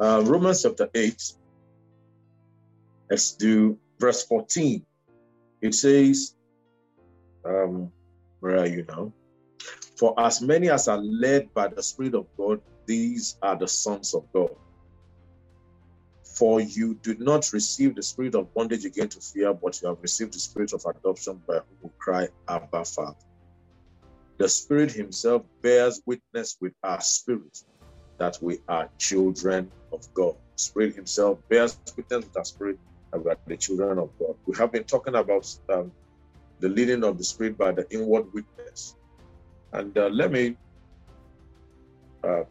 Uh, Romans chapter 8, let's do verse 14. It says, um, where are you now? For as many as are led by the Spirit of God, these are the sons of God. For you do not receive the spirit of bondage again to fear, but you have received the spirit of adoption by whom we cry, Abba, Father. The Spirit Himself bears witness with our spirit that we are children of God. Spirit Himself bears witness with our spirit that we are the children of God. We have been talking about um, the leading of the Spirit by the inward witness. And uh, let me uh,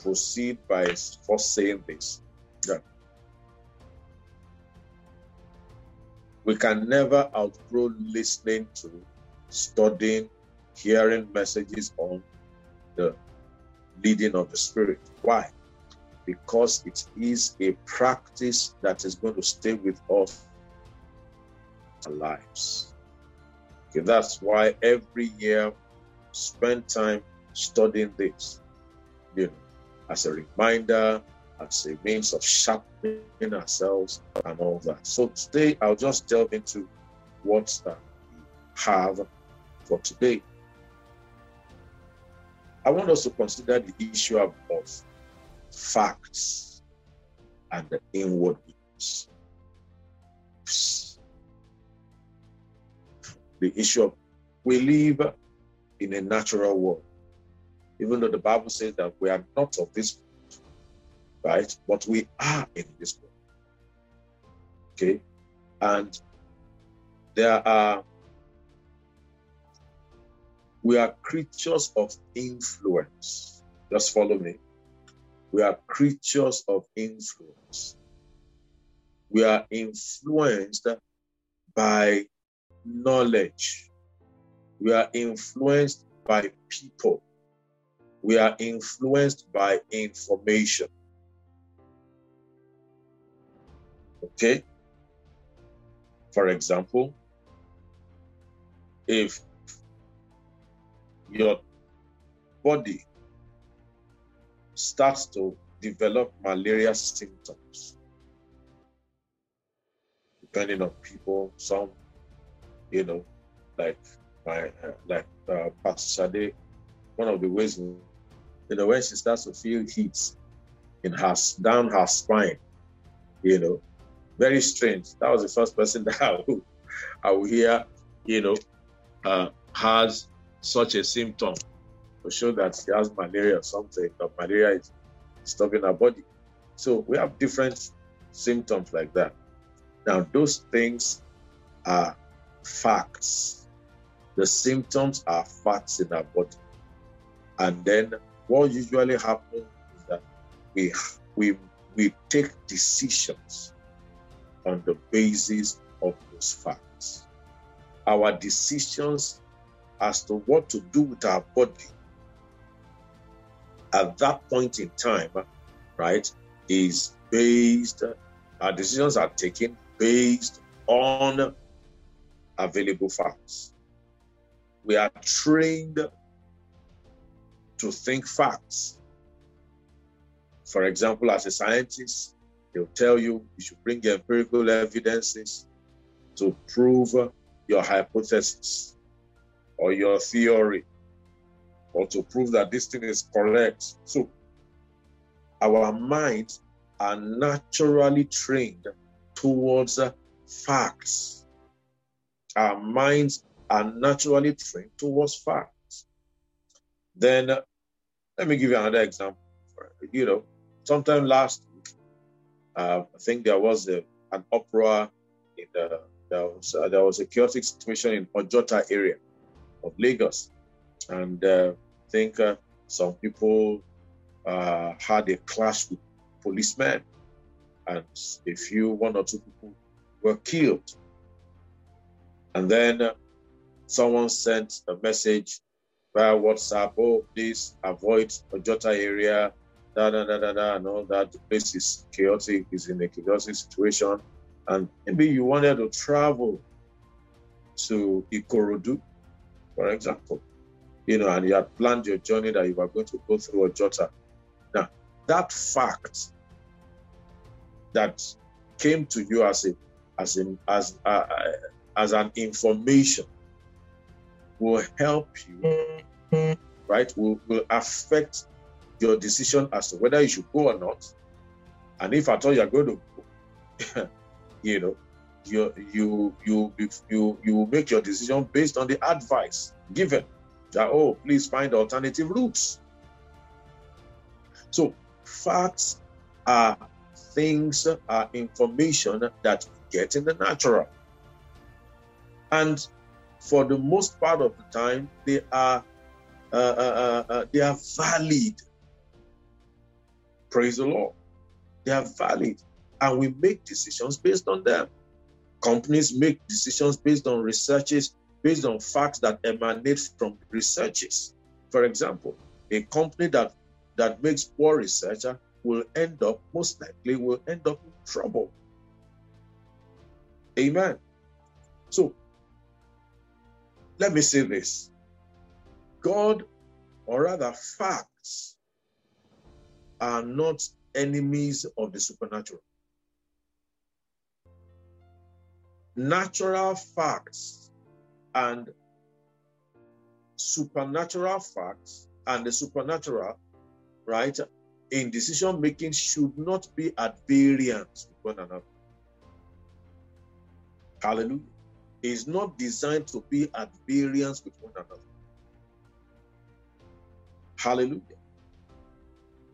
proceed by first saying this that we can never outgrow listening to, studying, hearing messages on the leading of the Spirit. Why? Because it is a practice that is going to stay with us our lives. Okay, that's why every year spend time studying this, you know, as a reminder, as a means of sharpening ourselves and all that. So today I'll just delve into what uh, we have for today. I want us to consider the issue of, facts and the inward. The issue of we live in a natural world, even though the Bible says that we are not of this world, right? But we are in this world. Okay? And there are we are creatures of influence. Just follow me. We are creatures of influence. We are influenced by knowledge. We are influenced by people. We are influenced by information. Okay? For example, if your body starts to develop malaria symptoms. Depending on people, some, you know, like my, uh, like uh, Pastor Sade, one of the ways, you know, when she starts to feel heat in her down her spine, you know, very strange. That was the first person that I would, I would hear, you know, uh, has such a symptom to show that she has malaria or something, that malaria is disturbing her body. So we have different symptoms like that. Now, those things are facts. The symptoms are facts in our body. And then what usually happens is that we we we take decisions on the basis of those facts. Our decisions as to what to do with our body at that point in time, right, is based, our decisions are taken based on available facts. We are trained to think facts. For example, as a scientist, they'll tell you you should bring empirical evidences to prove your hypothesis or your theory or to prove that this thing is correct. So our minds are naturally trained towards uh, facts. Our minds are naturally trained towards facts. Then uh, let me give you another example. You know, sometime last week, uh, I think there was a, an uproar in the there was, uh, there was a chaotic situation in Ojota area of Lagos. And uh, I think uh, some people uh, had a clash with policemen, and a few, one or two people were killed. And then someone sent a message via WhatsApp, oh, please avoid Ojota area, da da da da da, and all that. The place is chaotic, is in a chaotic situation. And maybe you wanted to travel to Ikorodu for example, you know, and you had planned your journey that you were going to go through Ojota. Now, that fact that came to you as a as in as uh, as an information will help you, right? Will will affect your decision as to whether you should go or not. And if at all you're going to go, you know, you you you you you make your decision based on the advice given that oh please find alternative routes. So facts are things, are information that we get in the natural. And for the most part of the time, they are uh, uh, uh, uh they are valid. Praise the Lord. They are valid, and we make decisions based on them. Companies make decisions based on researches, based on facts that emanate from researches. For example, a company that that makes poor research will end up, most likely, will end up in trouble. Amen. So, let me say this God, or rather, facts, are not enemies of the supernatural. Natural facts and supernatural facts and the supernatural, right, in decision making should not be at variance with one another. Hallelujah. Is not designed to be at variance with one another. Hallelujah.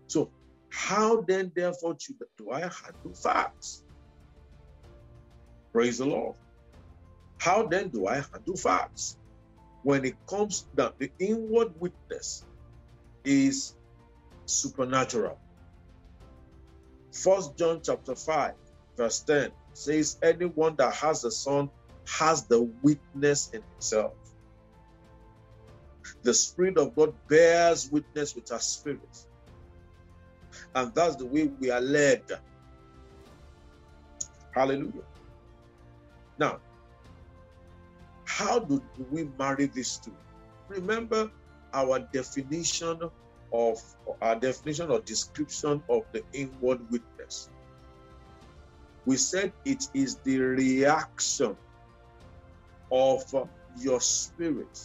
So, how then, therefore, do I handle facts? Praise the Lord. How then do I handle facts? When it comes down, the inward witness is supernatural. First John chapter 5, verse 10 says, Anyone that has the Son has the witness in himself. The Spirit of God bears witness with our spirit. And that's the way we are led. Hallelujah. Now, how do we marry these two? Remember our definition of our definition or description of the inward witness. We said it is the reaction of your spirit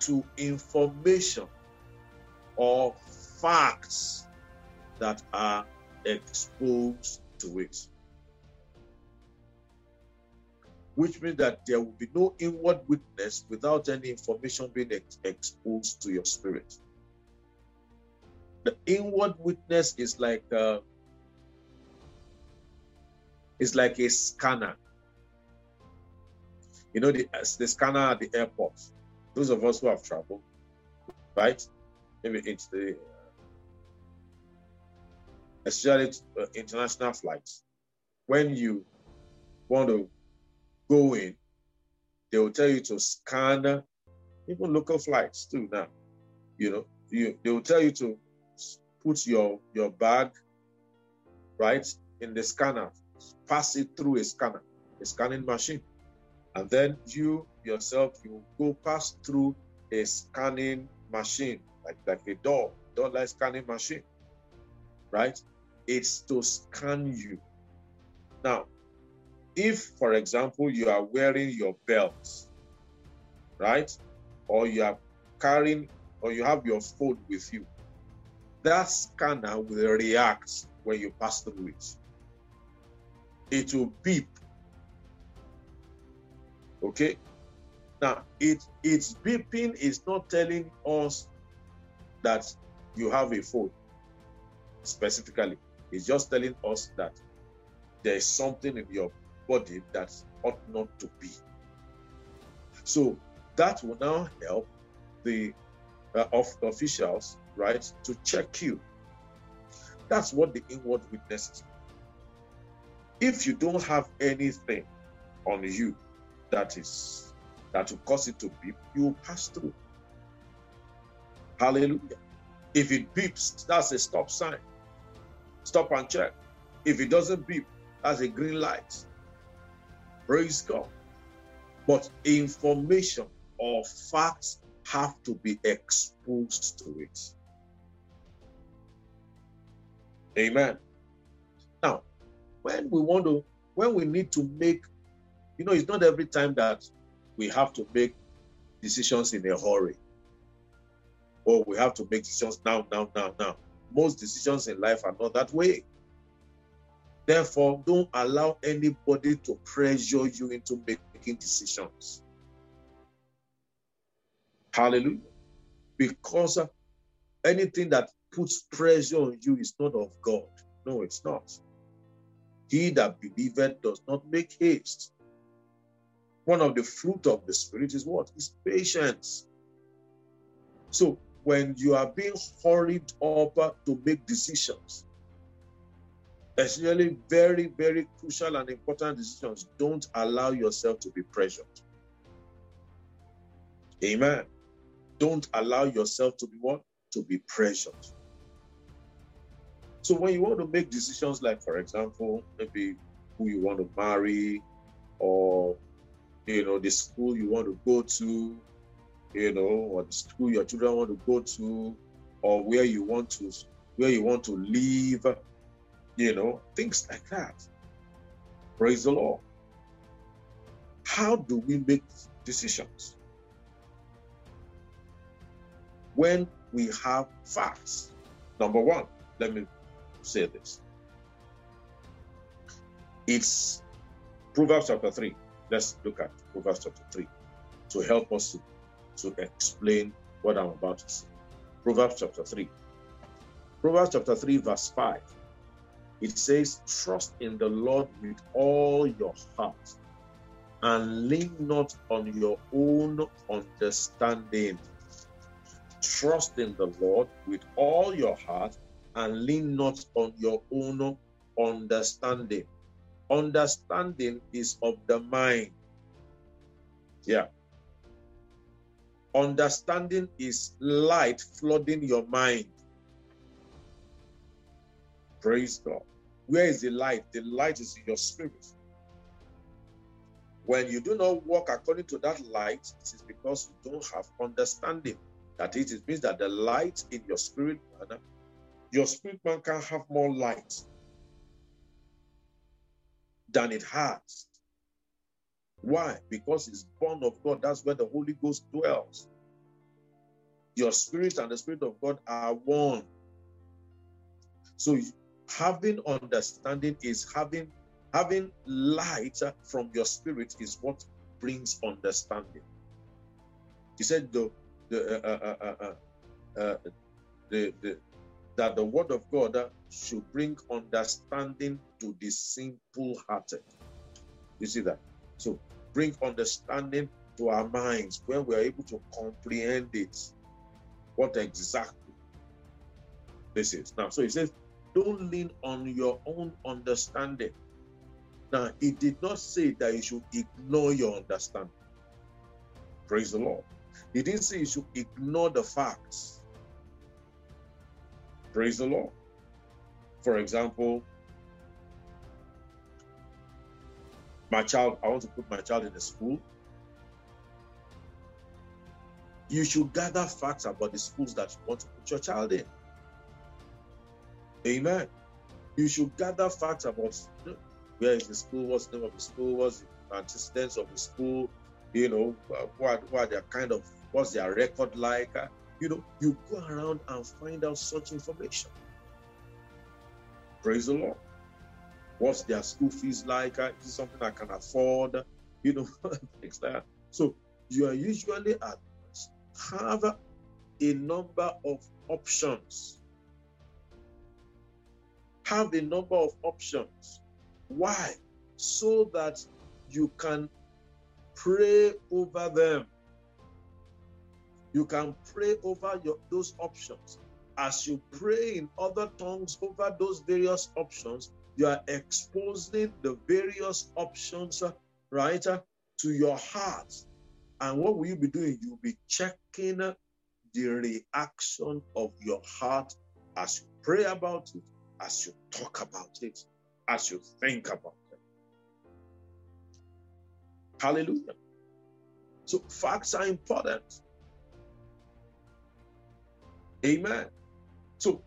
to information or facts that are exposed to it. Which means that there will be no inward witness without any information being ex- exposed to your spirit. The inward witness is like uh, is like a scanner. You know the the scanner at the airport. Those of us who have traveled, right? Maybe it's the especially uh, international flights. When you want to go in, they will tell you to scan even local flights too now. You know, you they will tell you to put your your bag right in the scanner, pass it through a scanner, a scanning machine. And then you yourself you go pass through a scanning machine, like like a door, door like scanning machine. Right? It's to scan you. Now, if, for example, you are wearing your belt, right? Or you are carrying, or you have your phone with you, that scanner will react when you pass through it. It will beep. Okay? Now, it its beeping is not telling us that you have a phone specifically. It's just telling us that there is something in your body that ought not to be. So that will now help the uh, of officials, right, to check you. That's what the inward witness is. If you don't have anything on you that is that will cause it to beep, you will pass through. Hallelujah. If it beeps, that's a stop sign. Stop and check. If it doesn't beep, that's a green light. Praise God. But information or facts have to be exposed to it. Amen. Now, when we want to, when we need to make, you know, it's not every time that we have to make decisions in a hurry. Or we have to make decisions now, now, now, now. Most decisions in life are not that way. Therefore, don't allow anybody to pressure you into making decisions. Hallelujah. Because anything that puts pressure on you is not of God. No, it's not. He that believeth does not make haste. One of the fruit of the Spirit is what? Is patience. So when you are being hurried up to make decisions, especially very, very crucial and important decisions, don't allow yourself to be pressured. Amen. Don't allow yourself to be what? To be pressured. So when you want to make decisions, like for example, maybe who you want to marry, or you know the school you want to go to, you know, or the school your children want to go to, or where you want to where you want to live, you know, things like that. Praise the Lord. How do we make decisions? When we have facts. Number one, let me say this. It's Proverbs chapter 3. Let's look at Proverbs chapter 3 to help us to to explain what I'm about to say. Proverbs chapter 3. Proverbs chapter 3, verse 5. It says, Trust in the Lord with all your heart and lean not on your own understanding. Trust in the Lord with all your heart and lean not on your own understanding. Understanding is of the mind. Yeah. Understanding is light flooding your mind. Praise God. Where is the light? The light is in your spirit. When you do not walk according to that light, it is because you don't have understanding. That it, it means that the light in your spirit man, your spirit man can have more light than it has. Why? Because it's born of God. That's where the Holy Ghost dwells. Your spirit and the Spirit of God are one. So having understanding is having having light from your spirit is what brings understanding. He said the the uh, uh, uh, uh, uh the, the that the word of God should bring understanding to the simple hearted. You see that? So bring understanding to our minds when we are able to comprehend it. What exactly this is. Now, so he says, don't lean on your own understanding. Now, he did not say that you should ignore your understanding. Praise the Lord. He didn't say you should ignore the facts. Praise the Lord. For example, my child, I want to put my child in a school. You should gather facts about the schools that you want to put your child in. Amen. You should gather facts about where is the school, what's the name of the school, what's the antecedents of the school, you know, what what their kind of what's their record like. Uh, you know, you go around and find out such information. Praise the Lord. What's their school fees like? Uh, is it something I can afford? You know, things like that. So you are usually at have a number of options. Have a number of options. Why? So that you can pray over them. You can pray over your, those options. As you pray in other tongues over those various options, you are exposing the various options, right, to your heart. And what will you be doing? You'll be checking the reaction of your heart as you pray about it, as you talk about it, as you think about it. Hallelujah. So, facts are important. Amen. So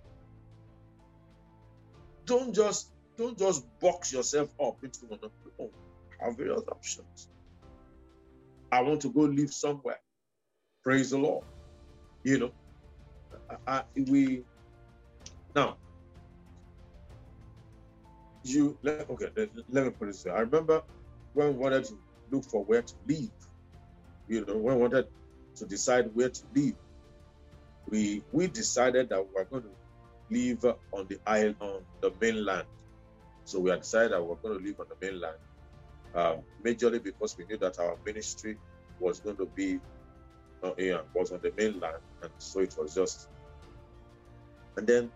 don't just don't just box yourself up into one. No, have various options. I want to go live somewhere. Praise the Lord. You know, I, I, we now you let, okay. Let, let me put this way. I remember when we wanted to look for where to live. You know, when we wanted to decide where to live, we we decided that we were going to live on the island on the mainland. So we decided that we were going to live on the mainland, um, majorly because we knew that our ministry was going to be uh, yeah, was on the mainland, and so it was just. And then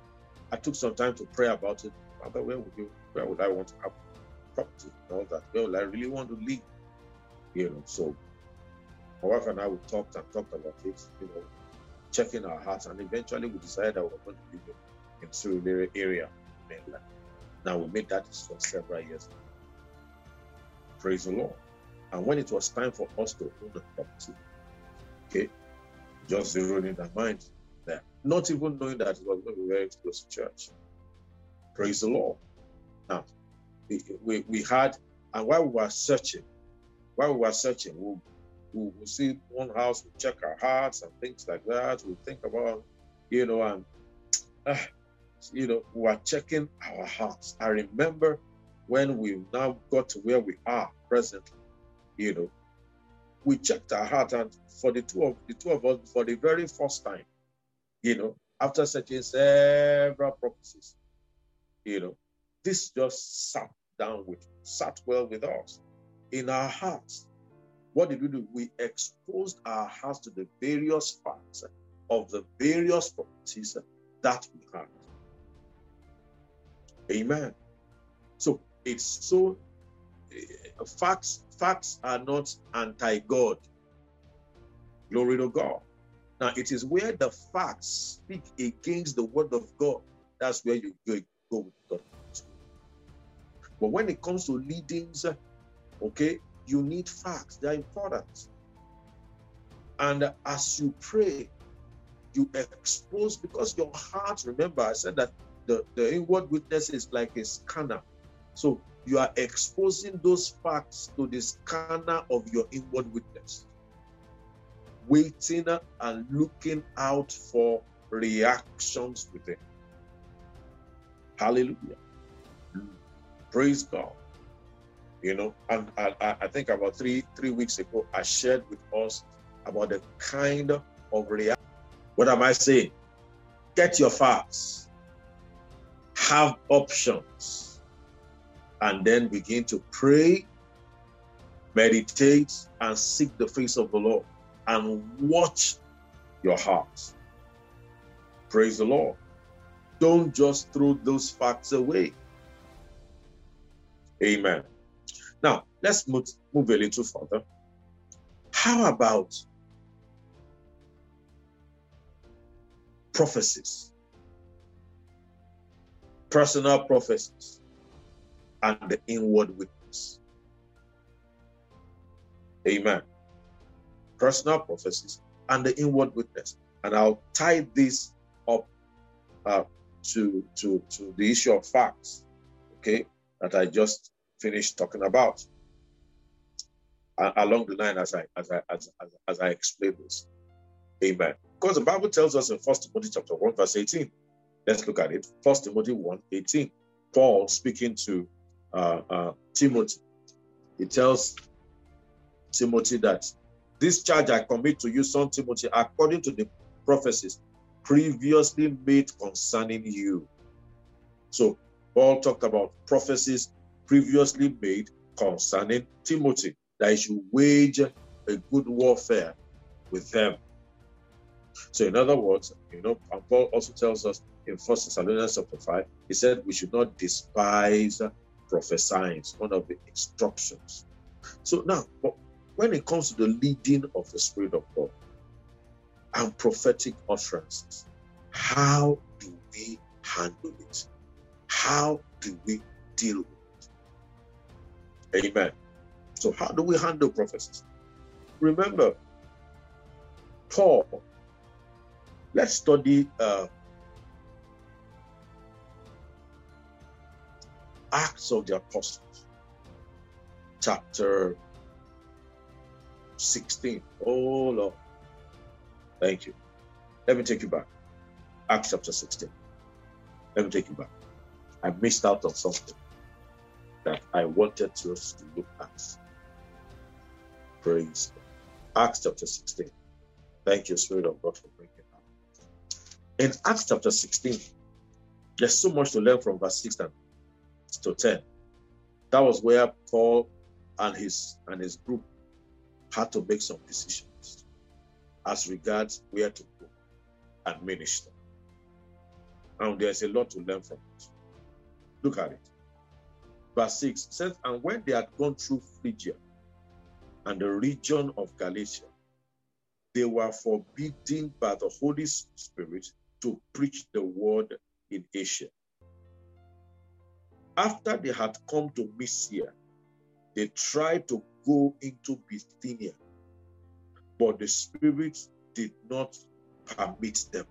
I took some time to pray about it. Father, where would you, where would I want to have property and all that? Would I really want to live? You know, so my wife and I we talked and talked about it. You know, checking our hearts, and eventually we decided that we were going to live in, Surulere area, mainland. Now we made that decision several years. Praise the Lord. And when it was time for us to own the property, okay, just zeroing in our mind not even knowing that it was going to be very close to church. Praise the Lord. Now, we, we, we had, and while we were searching, while we were searching, we we'll see one house, we check our hearts and things like that. We think about, you know, and, uh, you know, we are checking our hearts. I remember when we now got to where we are presently, you know, we checked our heart, and for the two of the two of us, for the very first time, you know, after searching several properties, you know, this just sat down with sat well with us in our hearts. What did we do? We exposed our hearts to the various facts of the various properties that we had. Amen. So it's so uh, facts facts are not anti-God. Glory to God. Now it is where the facts speak against the word of God. That's where you go, go with God. But when it comes to leadings, okay, you need facts. They're important. And as you pray, you expose because your heart, remember, I said that the, the inward witness is like a scanner. So you are exposing those facts to the scanner of your inward witness, waiting and looking out for reactions within. Hallelujah. Praise God. You know, and I, I think about three three weeks ago, I shared with us about the kind of reaction. What am I saying? Get your facts, have options, and then begin to pray, meditate, and seek the face of the Lord, and watch your heart. Praise the Lord. Don't just throw those facts away. Amen. Now, let's move, move a little further. How about prophecies? Personal prophecies and the inward witness. Amen. Personal prophecies and the inward witness. And I'll tie this up uh, to, to, to the issue of facts, okay, that I just finished talking about. Along the line as I as I as, as, as I explain this. Amen. Because the Bible tells us in First Timothy chapter 1, verse 18. Let's look at it. First Timothy 1, 18. Paul speaking to uh, uh, Timothy. He tells Timothy that this charge I commit to you, son Timothy, according to the prophecies previously made concerning you. So Paul talked about prophecies previously made concerning Timothy, that he should wage a good warfare with them. So, in other words, you know, Paul also tells us in First Thessalonians chapter 5, he said we should not despise prophesying, one of the instructions. So now, when it comes to the leading of the Spirit of God and prophetic utterances, how do we handle it? How do we deal with Amen. So, how do we handle prophecies? Remember, Paul, let's study uh, Acts of the Apostles, chapter 16. Oh Lord. Thank you. Let me take you back. Acts chapter 16. Let me take you back. I missed out on something that I wanted us to look at. Praise. Acts chapter 16. Thank you, Spirit of God, for bringing it up. In Acts chapter 16, there's so much to learn from verse 6 to 10. That was where Paul and his and his group had to make some decisions as regards where to go and minister. And there's a lot to learn from it. Look at it. Verse 6 says, And when they had gone through Phrygia and the region of Galatia, they were forbidden by the Holy Spirit to preach the word in Asia. After they had come to Mysia, they tried to go into Bithynia, but the Spirit did not permit them.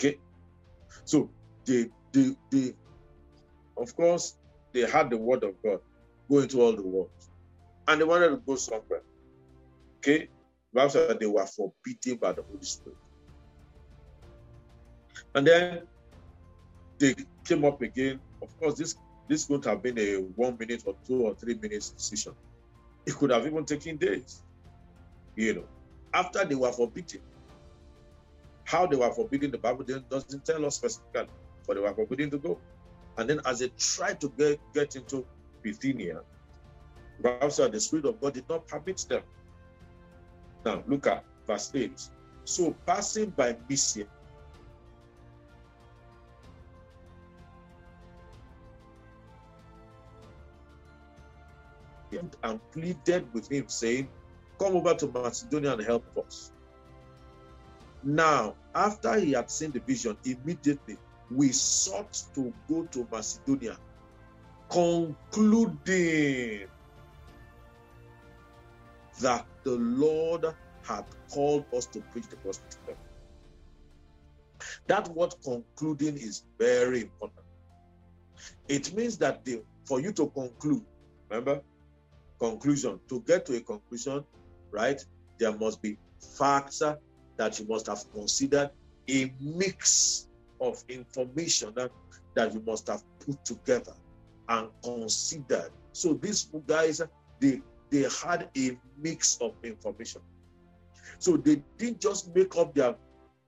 Okay, so they, they, they, of course, they had the word of God go into all the world, and they wanted to go somewhere. Okay, Bible said they were forbidden by the Holy Spirit, and then they came up again. Of course, this this could have been a one minute or two or three minutes decision. It could have even taken days. You know, after they were forbidden. How they were forbidden, the Bible doesn't tell us specifically, but they were forbidden to go. And then as they tried to get, get into Bithynia, Bible the Spirit of God did not permit them. Now look at verse 8. So passing by Mysia, and pleaded with him, saying, Come over to Macedonia and help us. Now, after he had seen the vision, immediately we sought to go to Macedonia, concluding that the Lord had called us to preach the gospel. That word concluding is very important. It means that the, for you to conclude, remember, conclusion. To get to a conclusion, right, there must be facts that you must have considered, a mix of information that, that you must have put together and considered. So these guys, they they had a mix of information. So they didn't just make up their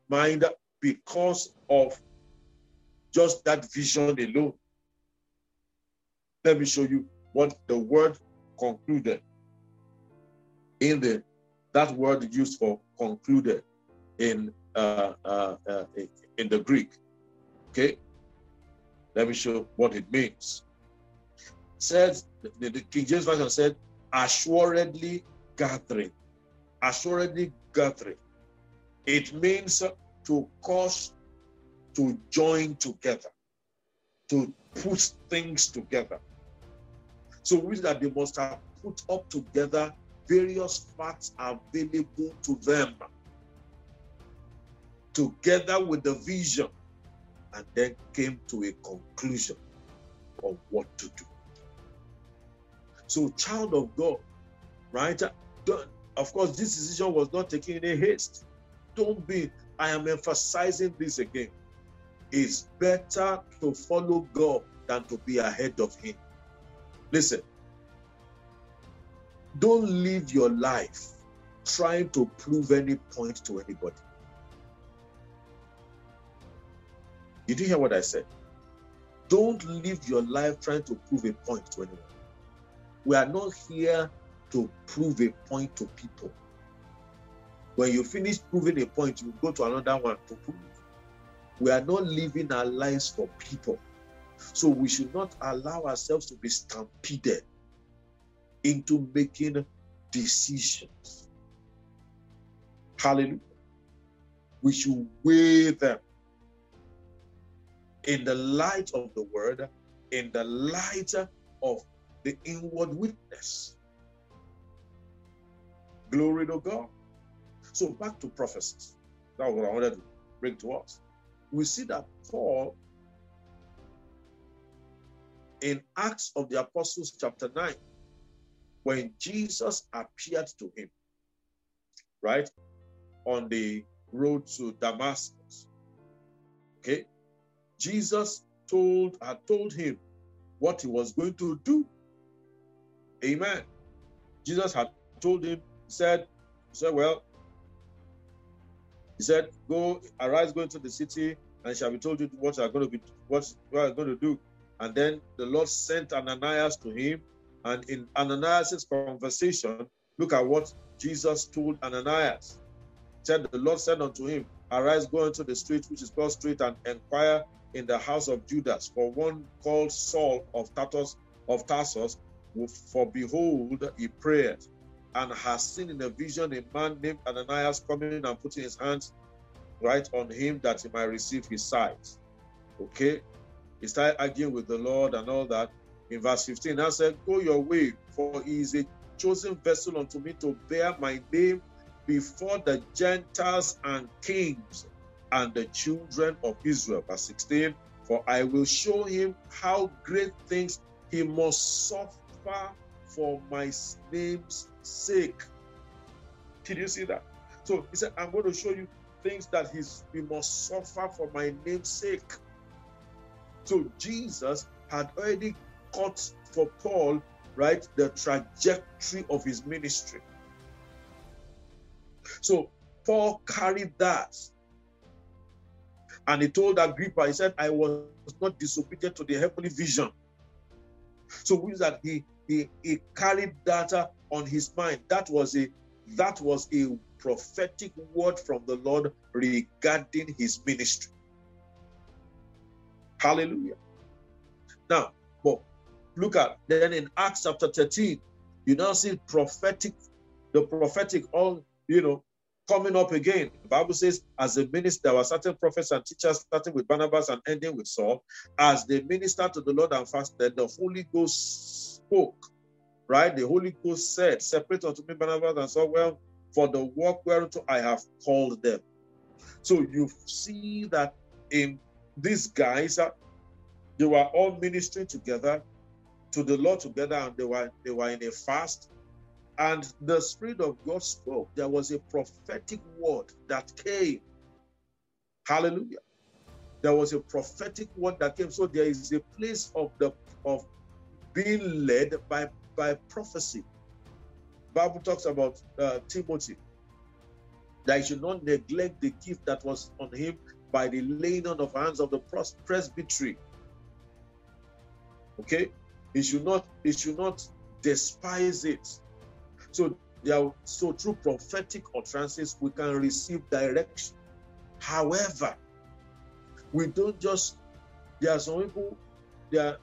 mind because of just that vision alone. Let me show you what the word concluded. In the that word used for concluded in uh, uh, uh, in the Greek. Okay, let me show what it means. It says the, the King James version said, "Assuredly gathering, assuredly gathering." It means to cause to join together, to put things together. So which that they must have put up together various facts available to them together with the vision and then came to a conclusion of what to do. So, child of God, right? Of course, this decision was not taken in a haste. Don't be, I am emphasizing this again. It's better to follow God than to be ahead of Him. Listen, don't live your life trying to prove any point to anybody. Did you hear what I said? Don't live your life trying to prove a point to anyone. We are not here to prove a point to people. When you finish proving a point, you go to another one to prove. We are not living our lives for people. So we should not allow ourselves to be stampeded into making decisions. Hallelujah. We should weigh them in the light of the word, in the light of the inward witness. Glory to God. So back to prophecies. That's what I wanted to bring to us. we see that Paul in Acts of the Apostles, chapter 9, when Jesus appeared to him, right, on the road to Damascus. Okay, Jesus told had told him what he was going to do. Amen. Jesus had told him, said, said, well, he said, Go, arise, go into the city, and shall be told you what you are going to be what you are going to do. And then the Lord sent Ananias to him. And in Ananias' conversation, look at what Jesus told Ananias. He said, The Lord said unto him, Arise, go into the street which is called Straight, and inquire in the house of Judas for one called Saul of Tarsus of Tarsus. For behold, he prayed and has seen in a vision a man named Ananias coming and putting his hands right on him that he might receive his sight. Okay, he started arguing with the Lord and all that. In verse 15, I said, Go your way, for he is a chosen vessel unto me to bear my name before the Gentiles and kings and the children of Israel. Verse 16, For I will show him how great things he must suffer for my name's sake. Did you see that? So he said, I'm going to show you things that he's, he must suffer for my name's sake. So Jesus had already cut for Paul, right, the trajectory of his ministry. So Paul carried that. And he told Agrippa, he said, I was not disobedient to the heavenly vision. So which that he he, he carried that on his mind. That was a that was a prophetic word from the Lord regarding his ministry. Hallelujah. Now, but look at then in Acts chapter 13, you now see prophetic, the prophetic all, you know, coming up again. The Bible says, as a minister, there were certain prophets and teachers, starting with Barnabas and ending with Saul. As they ministered to the Lord and fasted, the Holy Ghost spoke. Right? The Holy Ghost said, Separate unto me Barnabas and Saul, well, for the work whereunto I have called them. So you see that in these guys, uh, they were all ministering together to the Lord together, and they were they were in a fast. And the Spirit of God spoke. There was a prophetic word that came. Hallelujah. There was a prophetic word that came. So there is a place of the of being led by by prophecy. Bible talks about uh, Timothy that he should not neglect the gift that was on him by the laying on of hands of the presbytery. Okay, he should not he should not despise it. So so through prophetic utterances we can receive direction. However, we don't just there are some people there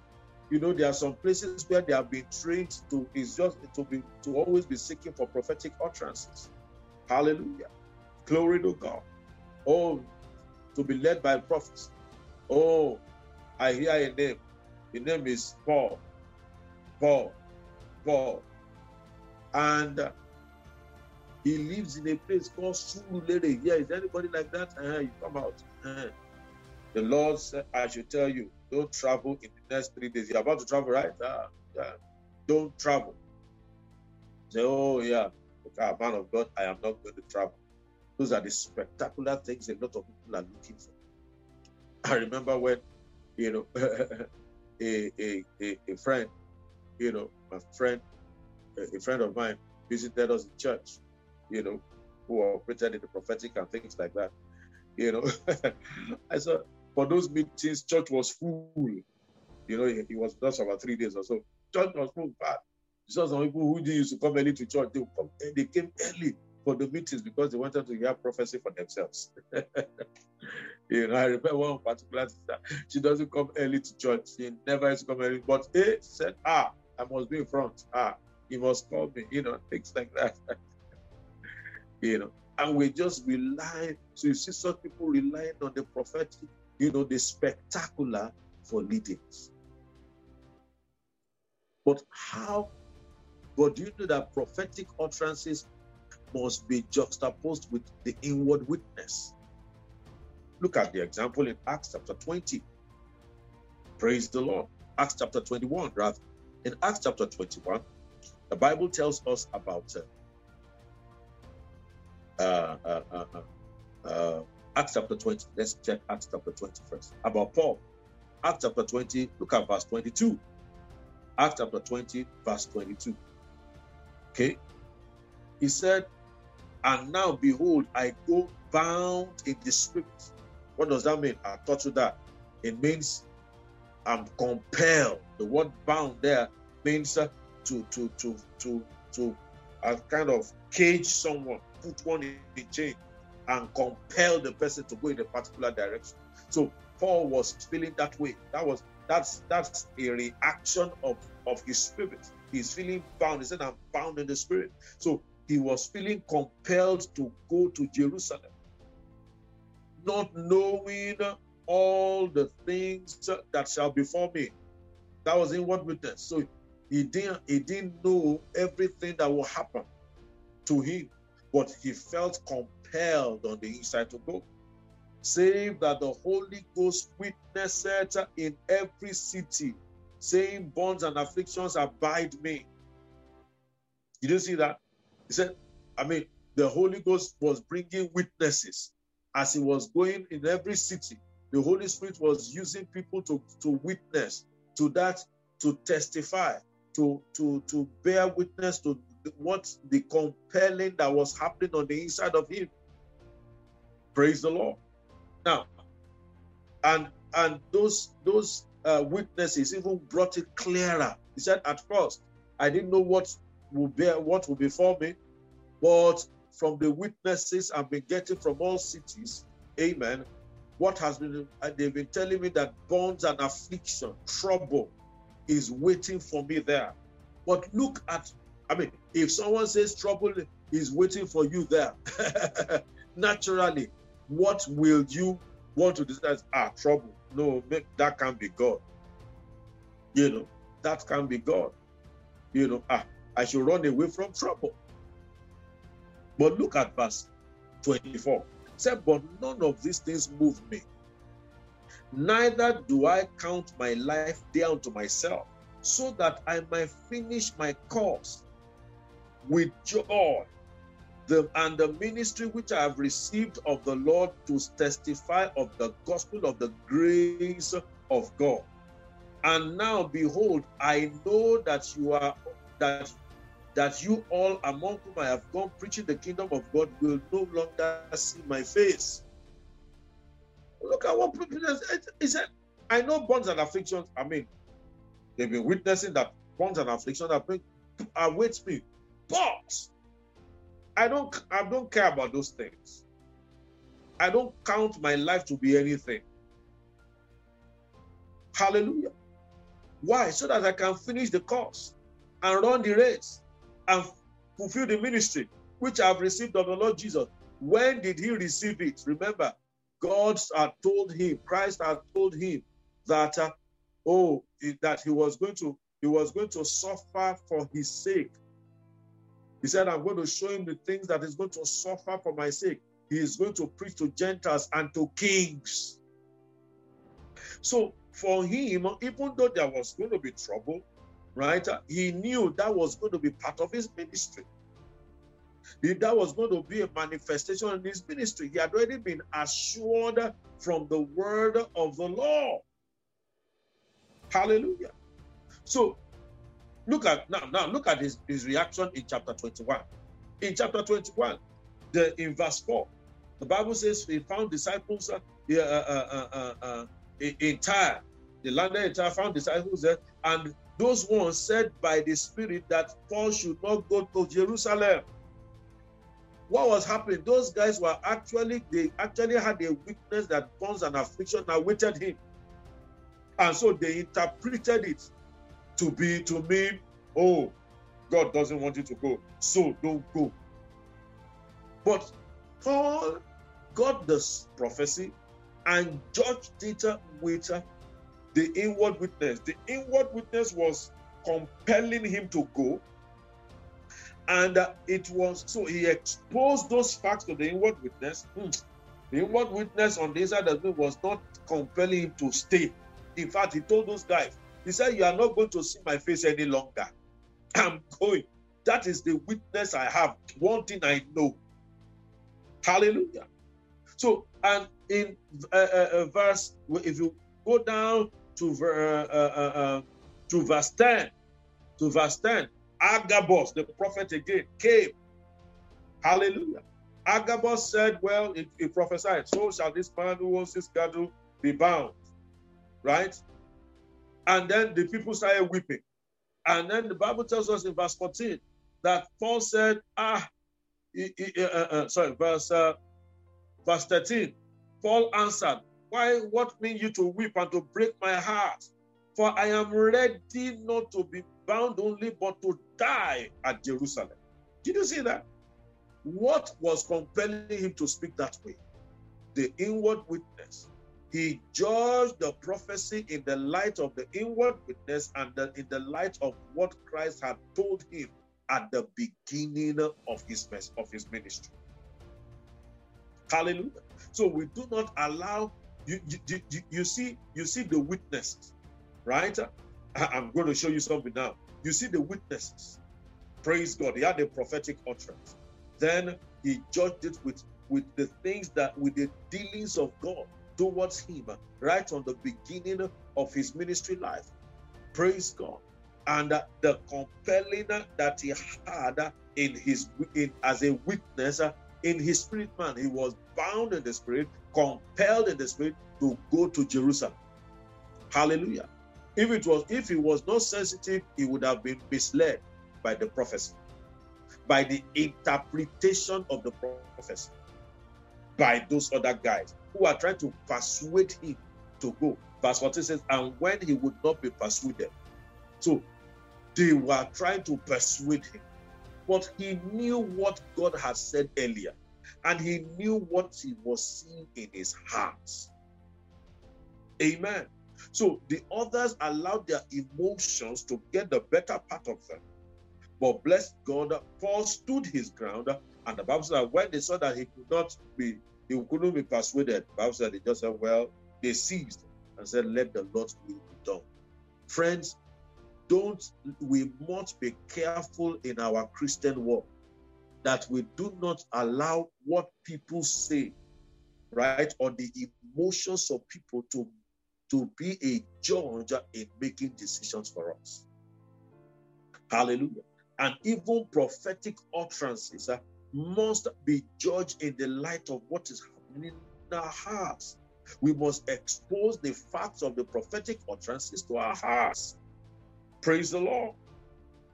you know there are some places where they have been trained to is just to be to always be seeking for prophetic utterances. Hallelujah. Glory to god. Oh to be led by prophets. Oh i hear a name. The name is paul. Paul. Paul and he lives in a place called Surulere. Yeah, is anybody like that? Uh, you come out. Uh, the Lord said, I should tell you, don't travel in the next three days. You're about to travel, right? Uh, yeah. Don't travel. Say, oh, yeah, okay, man of God, I am not going to travel. Those are the spectacular things a lot of people are looking for. I remember when, you know, a, a, a, a, friend, you know, my friend, a friend of mine visited us in church, you know, who operated in the prophetic and things like that. You know, I said, for those meetings, church was full. You know, it, was just about three days or so. Church was full, but saw some people who didn't used to come early to church, they, come, they came early for the meetings because they wanted to hear prophecy for themselves. you know, I remember one particular sister, she doesn't come early to church. She never used to come early, but he said, ah, I must be in front. Ah, he must call me, you know, things like that. you know, and we just rely. So you see such people relying on the prophetic you know, the spectacular for leadings. But how? But do you know that prophetic utterances must be juxtaposed with the inward witness? Look at the example in Acts chapter 20. Praise the Lord. Acts chapter 21, rather. In Acts chapter 21, the Bible tells us about uh, uh, uh, uh, uh Acts chapter 20. Let's check Acts chapter 20 first. About Paul. Acts chapter 20, look at verse 22. Acts chapter 20, verse 22. Okay. He said, And now behold, I go bound in the spirit. What does that mean? I taught you that. It means I'm compelled. The word bound there means uh, to to to to to kind of cage someone, put one in, in chain, and compel the person to go in a particular direction. So Paul was feeling that way. That was that's that's a reaction of of his spirit. He's feeling bound. He said, "I'm bound in the spirit." So he was feeling compelled to go to Jerusalem, not knowing all the things that shall befall me. That was inward witness. So he didn't he didn't know everything that will happen to him, but he felt compelled on the inside to go save that the Holy Ghost witnessed in every city, saying, Bonds and afflictions abide me. You didn't see that? He said, I mean, the Holy Ghost was bringing witnesses as he was going in every city. The Holy Spirit was using people to, to witness to that, to testify, to, to, to bear witness to what the compelling that was happening on the inside of him. Praise the Lord. Now, and and those those uh, witnesses even brought it clearer. He said, at first, I didn't know what will be what would befall me, but from the witnesses I've been getting from all cities, Amen. What has been uh, they've been telling me that bonds and affliction, trouble, is waiting for me there. But look at, I mean, if someone says trouble is waiting for you there, naturally, what will you want to decide? Ah, trouble. No, that can't be God. You know, that can't be God. You know, ah, I should run away from trouble. But look at verse 24. said, But none of these things move me. Neither do I count my life down to myself, so that I might finish my course with joy the, and the ministry which I have received of the Lord to testify of the gospel of the grace of God. And now behold, I know that you are that that you all among whom I have gone preaching the kingdom of God will no longer see my face. Look at what he said. I know bonds and afflictions. I mean, they've been witnessing that bonds and afflictions await me. But I don't I don't care about those things. I don't count my life to be anything. Hallelujah. Why? So that I can finish the course and run the race and fulfill the ministry which I've received of the Lord Jesus. When did he receive it? Remember, God had told him, Christ had told him that uh, oh that he was going to he was going to suffer for his sake he said, I'm going to show him the things that he's going to suffer for my sake. He is going to preach to Gentiles and to kings. So for him, even though there was going to be trouble, right, he knew that was going to be part of his ministry. That was going to be a manifestation in his ministry. He had already been assured from the word of the Lord. Hallelujah. So Look at now, now look at his, his reaction in chapter 21. In chapter 21, the in verse 4, the Bible says he found disciples uh, uh, uh, uh, uh in Tyre. The landed in Tyre found disciples there, and those ones said by the Spirit that Paul should not go to Jerusalem. What was happening? Those guys were actually they actually had a witness that bonds and affliction awaited him, and so they interpreted it to be to mean, oh, God doesn't want you to go, so don't go. But Paul got this prophecy and judged it with the inward witness. The inward witness was compelling him to go. And uh, it was so he exposed those facts to the inward witness. Hmm. The inward witness on the inside of me was not compelling him to stay. In fact, he told those guys, he said, You are not going to see my face any longer. I'm going. That is the witness I have. One thing I know. Hallelujah. So, and in uh, uh, uh verse, if you go down to, uh, uh, uh, to verse 10, to verse 10, Agabus, the prophet again, came. Hallelujah. Agabus said, Well, he, he prophesied, so shall this man who owns this cattle be bound. Right? And then the people started weeping. And then the Bible tells us in verse 14 that Paul said, Ah, he, he, uh, uh, sorry, verse, uh, verse 13. Paul answered, Why, what mean you to weep and to break my heart? For I am ready not to be bound only, but to die at Jerusalem. Did you see that? What was compelling him to speak that way? The inward witness. He judged the prophecy in the light of the inward witness and the, in the light of what Christ had told him at the beginning of his of his ministry. Hallelujah. So we do not allow you, you, you, you see you see the witnesses, right? I'm going to show you something now. You see the witnesses. Praise God. He had a prophetic utterance. Then he judged it with, with the things that, with the dealings of God towards him right on the beginning of his ministry life. Praise God. And the compelling that he had in his in as a witness in his spirit man, he was bound in the spirit, compelled in the spirit to go to Jerusalem. Hallelujah. If it was if he was not sensitive, he would have been misled by the prophecy by the interpretation of the prophecy by those other guys who are trying to persuade him to go. Verse 14 says, and when he would not be persuaded. So they were trying to persuade him. But he knew what God had said earlier, and he knew what he was seeing in his heart. Amen. So the others allowed their emotions to get the better part of them. But bless God, Paul stood his ground, and the Bible said when they saw that he could not be, he couldn't be persuaded, the Bible said they just said, Well, they ceased and said, Let the will be done. Friends, don't we must be careful in our Christian walk that we do not allow what people say, right, or the emotions of people to, to be a judge in making decisions for us. Hallelujah and even prophetic utterances uh, must be judged in the light of what is happening in our hearts. We must expose the facts of the prophetic utterances to our hearts. Praise the Lord.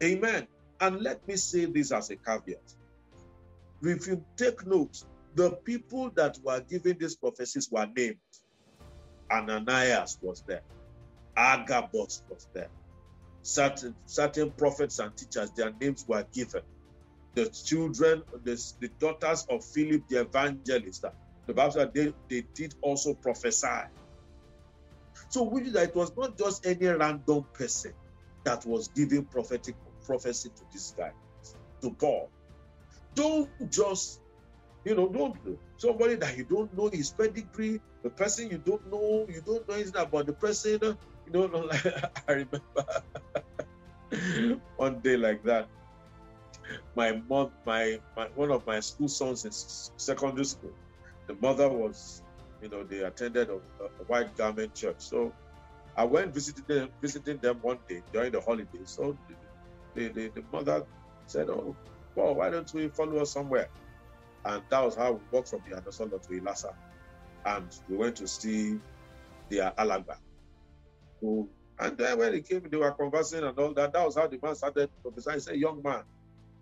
Amen. And let me say this as a caveat. If you take note, the people that were giving these prophecies were named. Ananias was there. Agabus was there certain certain prophets and teachers, their names were given. The children, the, the daughters of Philip the evangelist, the Bible said they, they did also prophesy. So which that it was not just any random person that was giving prophetic prophecy to this guy, to Paul. Don't just, you know, don't somebody that you don't know his pedigree, the person you don't know, you don't know anything about the person, you know, like I remember one day like that. My mom, my, my one of my school sons in secondary school, the mother was, you know, they attended a, a white garment church. So I went visiting them, visiting them one day during the holidays. So the, the, the mother said, "Oh, well, why don't we follow us somewhere?" And that was how we walked from the Anderson to Ilasa, and we went to see their Alagba, who and then when he came, they were conversing and all that. That was how the man started prophesying. He said, Young man,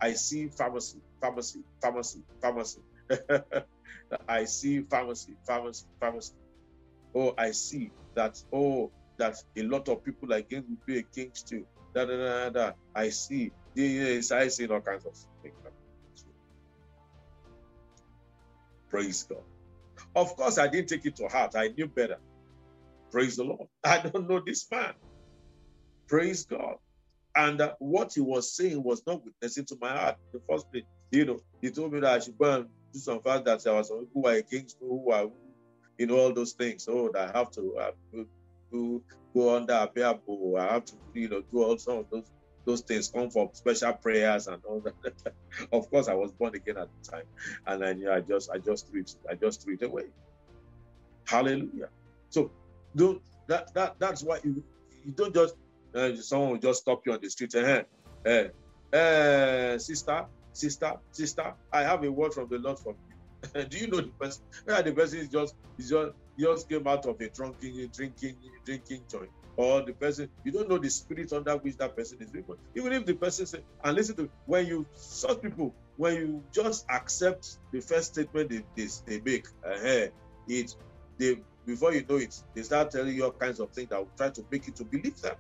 I see pharmacy, pharmacy, pharmacy, pharmacy. I see pharmacy, pharmacy, pharmacy. Oh, I see that, oh, that a lot of people are going to be a king still. Da, da, da, da. I see. Yes, I see all kinds of things. Praise God. Of course, I didn't take it to heart. I knew better. Praise the Lord. I don't know this man. Praise God. And uh, what he was saying was not witnessing to my heart in the first place. You know, he told me that I should go and do some fact that there was some people who are against me, who are, you know, all those things. So oh, I have to uh, do, go under a parable. I have to, you know, do all some of those those things come for special prayers and all that. of course, I was born again at the time, and then yeah, I just I just threw it, I just threw it away. Hallelujah. So don't that that that's why you you don't just uh, someone will just stop you on the street and hey, hey, sister, sister, sister, I have a word from the Lord for you. Do you know the person? Yeah, the person is just is just just came out of a drinking drinking drinking joint or the person you don't know the spirit under which that person is living. Even if the person say and listen to when you such people when you just accept the first statement they, they, they make, uh, it they before you know it, they start telling you all kinds of things that will try to make you to believe them.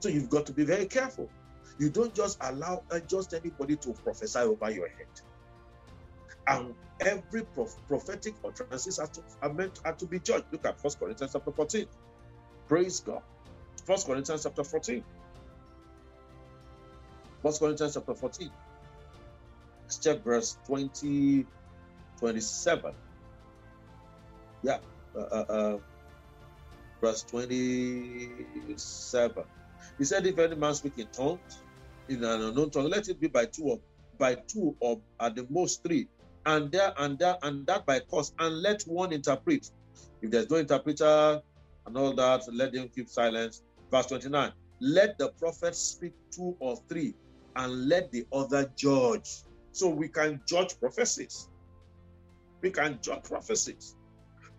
So you've got to be very careful. You don't just allow uh, just anybody to prophesy over your head. And every prof- prophetic utterances are, to, are meant are to be judged. Look at First Corinthians chapter 14. Praise God. First Corinthians chapter 14. First Corinthians chapter 14. Let's check verse 20, 27. Yeah. Uh, uh, uh, verse 27. He said, If any man speak in tongues, in an unknown tongue, let it be by two or by two or at the most three, and there and there and that by course, and let one interpret. If there's no interpreter and all that, let them keep silence. Verse 29. Let the prophet speak two or three, and let the other judge. So we can judge prophecies. We can judge prophecies.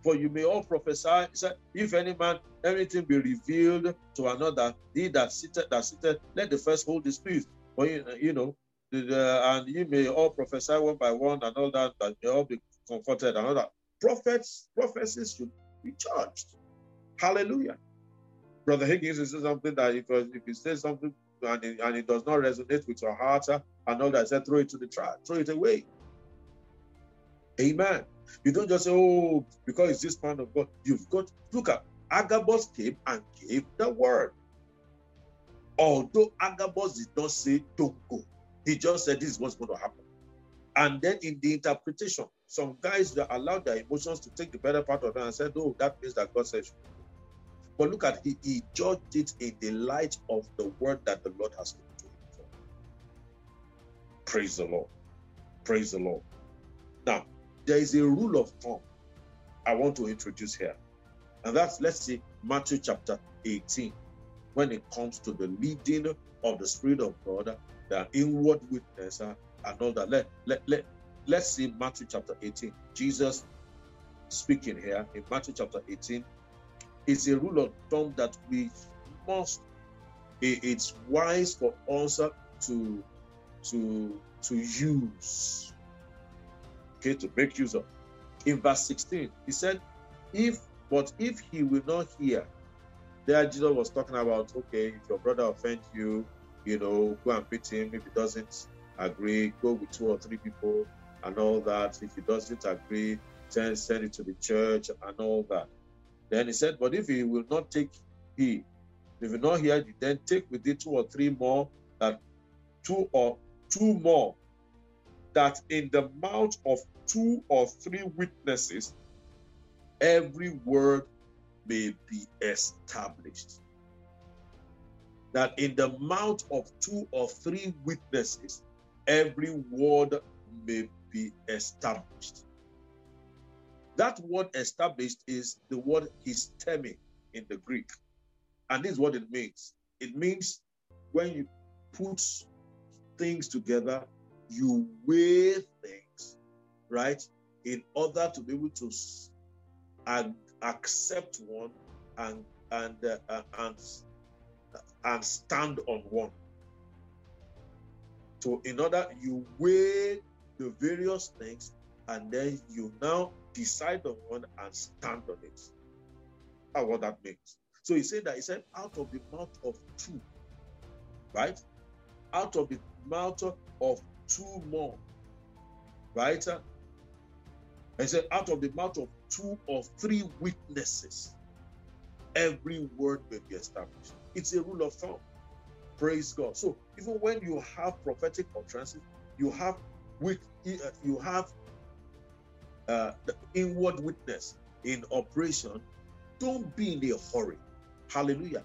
For you may all prophesy. If any man anything be revealed to another, he that sitteth that sitteth, let the first hold his peace. For you, you know, and you may all prophesy one by one and all that, that may all be comforted and all that. Prophets, prophecies should be judged. Hallelujah. Brother Higgins is something that if, uh, if he says something and it, and it does not resonate with your heart uh, and all that, said throw it to the trash, throw it away. Amen. You don't just say, oh, because it's this man of God. You've got, look at, Agabus came and gave the word. Although Agabus did not say, don't go, he just said, this is what's going to happen. And then in the interpretation, some guys that allowed their emotions to take the better part of it and said, oh, that means that God says. But look at he, he judged it in the light of the word that the Lord has given to him. Praise the Lord. Praise the Lord. Now, there is a rule of thumb I want to introduce here. And that's, let's see, Matthew chapter 18, when it comes to the leading of the Spirit of God, the inward witness, uh, and all that. Let, let, let, let's see Matthew chapter 18. Jesus speaking here in Matthew chapter 18 is a rule of thumb that we must, it's wise for us to, to, to use okay, to make use of. In verse 16, he said, If but if he will not hear, there Jesus was talking about, okay, if your brother offend you, you know, go and beat him. If he doesn't agree, go with two or three people and all that. If he doesn't agree, then send it to the church and all that. Then he said, But if he will not take heed, if you not hear, you, then take with it two or three more, that two or two more, that in the mouth of two or three witnesses, every word may be established. That in the mouth of two or three witnesses, every word may be established. That word established is the word histemi in the Greek. And this is what it means it means when you put things together, you weigh things right? In order to be able to accept one and and uh, and and stand on one. So, in order you weigh the various things, and then you now decide on one and stand on it. That's what that means. So he said that he said, out of the mouth of two, right? Out of the mouth of two more, right? And said, out of the mouth of two or three witnesses, every word will be established. It's a rule of thumb. Praise God. So even when you have prophetic utterances, you have with you have uh, the inward witness in operation, don't be in a hurry. Hallelujah.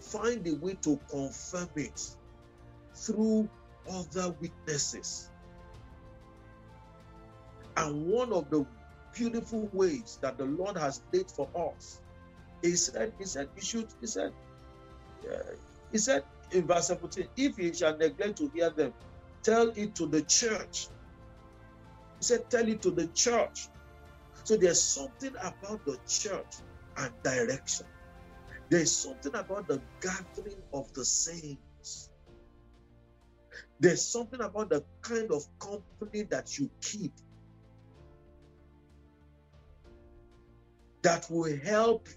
Find a way to confirm it through other witnesses. And one of the beautiful ways that the Lord has laid for us, He said, He said, you should, He said, uh, He said in verse 17, if ye shall neglect to hear them, tell it to the church. He said, tell it to the church. So there's something about the church and direction. There's something about the gathering of the saints. There's something about the kind of company that you keep that will help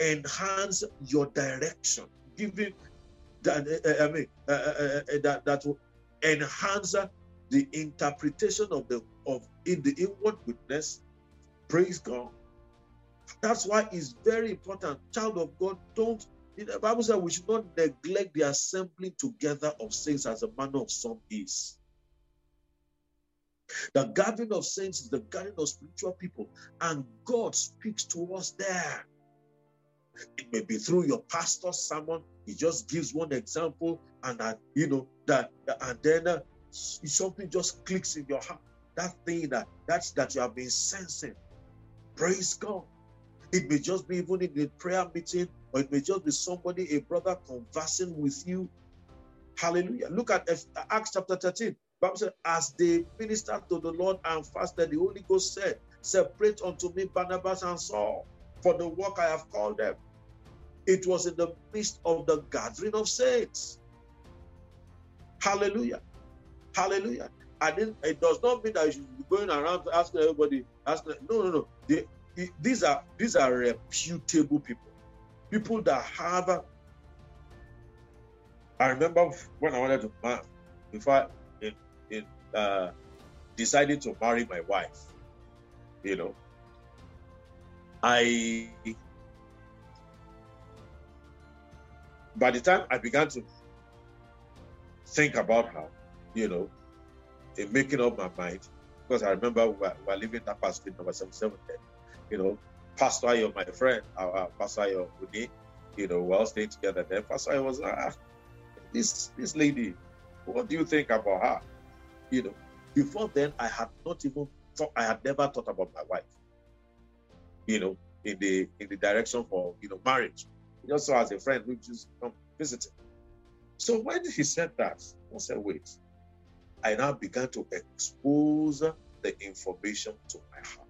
enhance your direction, giving that uh, I mean uh, uh, that that will enhance the interpretation of the of in the inward witness. Praise God. That's why it's very important, child of God. Don't the Bible says we should not neglect the assembling together of saints as a manner of some is. The gathering of saints is the gathering of spiritual people, and God speaks to us there. It may be through your pastor, someone. He just gives one example, and that you know that, and then uh, something just clicks in your heart. That thing that that's that you have been sensing. Praise God. It may just be even in the prayer meeting, or it may just be somebody, a brother, conversing with you. Hallelujah. Look at Acts chapter 13. Bible said, as they ministered to the Lord and fasted, the Holy Ghost said, Separate unto me Barnabas and Saul for the work I have called them. It was in the midst of the gathering of saints. Hallelujah. Hallelujah. And it, it does not mean that you should be going around asking everybody, asking, no, no, no. They, these are these are reputable people. People that have I remember when I wanted to marry. before in uh, decided to marry my wife, you know, I by the time I began to think about her, you know, in making up my mind, because I remember we were, we were living that past number 77 then, you know, Pastor Ayo, my friend, our, our Pastor Ayo, you know, we all staying together then. Pastor Ayo was, ah, ah, this, this lady, what do you think about her? You know, before then, I had not even thought, I had never thought about my wife. You know, in the in the direction for you know marriage. Just saw as a friend who just come visiting. So when he said that, I said, wait. I now began to expose the information to my heart.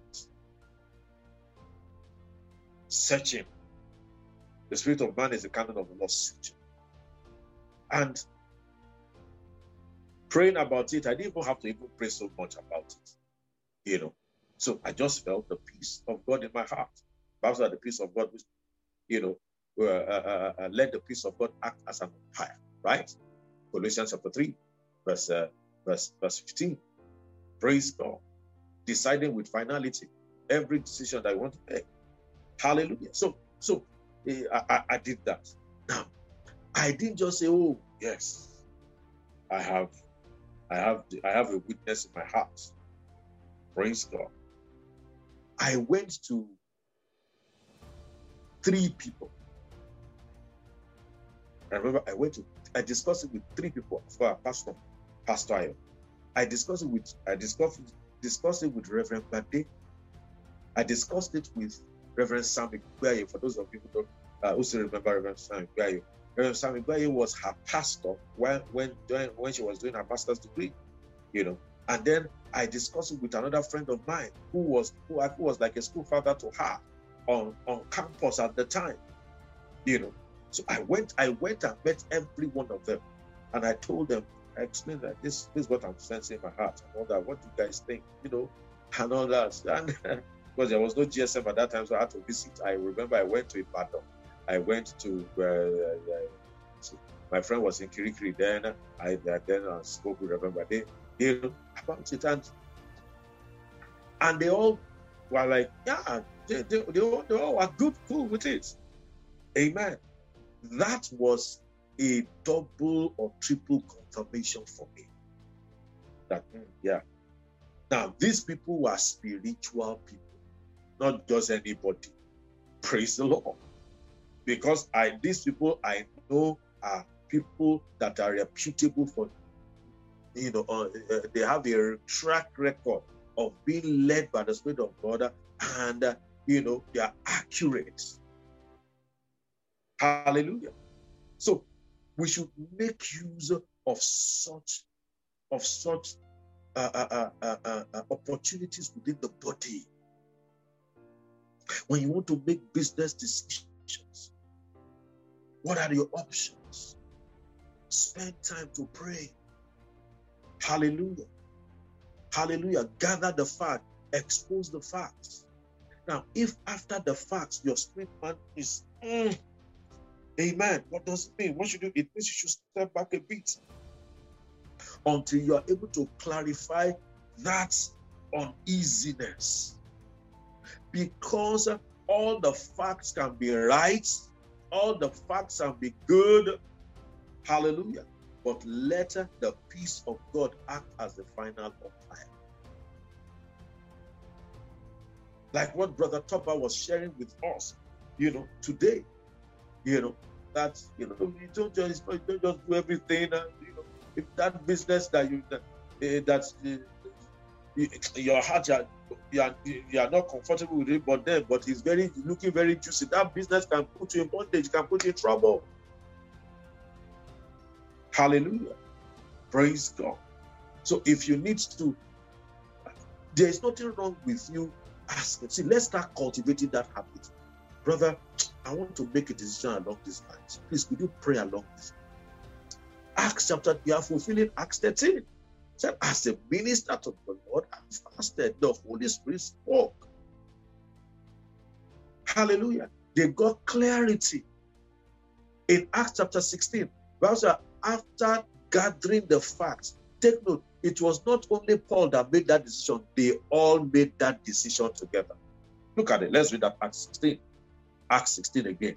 Searching. The spirit of man is the canon of the Lord searching. And praying about it, I didn't even have to even pray so much about it. You know. So I just felt the peace of God in my heart. Perhaps the peace of God, which, you know, uh, uh, uh, let the peace of God act as an umpire, right? Colossians chapter 3, verse, uh, verse, verse 15. Praise God. Deciding with finality every decision that I want to make. Hallelujah. So, so eh, I, I, I did that. Now, I didn't just say, oh, yes, I have I have I have a witness in my heart. Praise God. I went to three people. I remember I went to I discussed it with three people for a pastor, Pastor Ayo. I discussed it with I discussed discussed it with Reverend Bade. I discussed it with Reverend Sam Igbaye. For those of you who don't uh, who still remember Reverend Sam Igbaye, Reverend Sam Igbaye was her pastor when when when she was doing her master's degree, you know. And then I discussed it with another friend of mine who was who, who was like a school father to her on on campus at the time, you know. So I went I went and met every one of them, and I told them I explained that this, this is what I'm sensing in my heart and all that. What do you guys think, you know, and all that. And because there was no GSM at that time, so I had to visit. I remember I went to Ibadan I went to uh, uh, my friend was in Kirikiri then. I then I spoke with Reverend they know, about it, and and they all were like, yeah, they, they, they, all, they all were good, cool with it. Amen. That was a double or triple confirmation for me. That mm, yeah, Now, these people were spiritual people, not just anybody. Praise the Lord. Because I these people I know are people that are reputable for you know uh, uh, they have a track record of being led by the spirit of god and uh, you know they are accurate hallelujah so we should make use of such of such uh, uh, uh, uh, uh opportunities within the body. When you want to make business decisions what are your options? Spend time to pray. Hallelujah. Hallelujah. Gather the fact expose the facts now if after the facts your spirit man is mm, Amen. What does it mean? What should you do? It means you should step back a bit until you are able to clarify that uneasiness. Because all the facts can be right, all the facts can be good. Hallelujah. But let the peace of God act as the final umpire. Like what Brother Topper was sharing with us, you know, today you know, that you know you don't just you don't just do everything. You know, if that business that you that uh, that's uh, your heart you are, you are, you are not comfortable with it, but then but it's very looking very juicy. That business can put you in bondage, can put you in trouble. Hallelujah. Praise God. So if you need to, there is nothing wrong with you asking. See, let's start cultivating that habit. Brother, I want to make a decision along these lines. Please, could you pray along this? Acts chapter, you are fulfilling Acts 13. Said, as a minister to the Lord, I fasted. The Holy Spirit spoke. Hallelujah. They got clarity. In Acts chapter 16, after gathering the facts, take note, it was not only Paul that made that decision, they all made that decision together. Look at it. Let's read that Acts 16. Acts 16 again.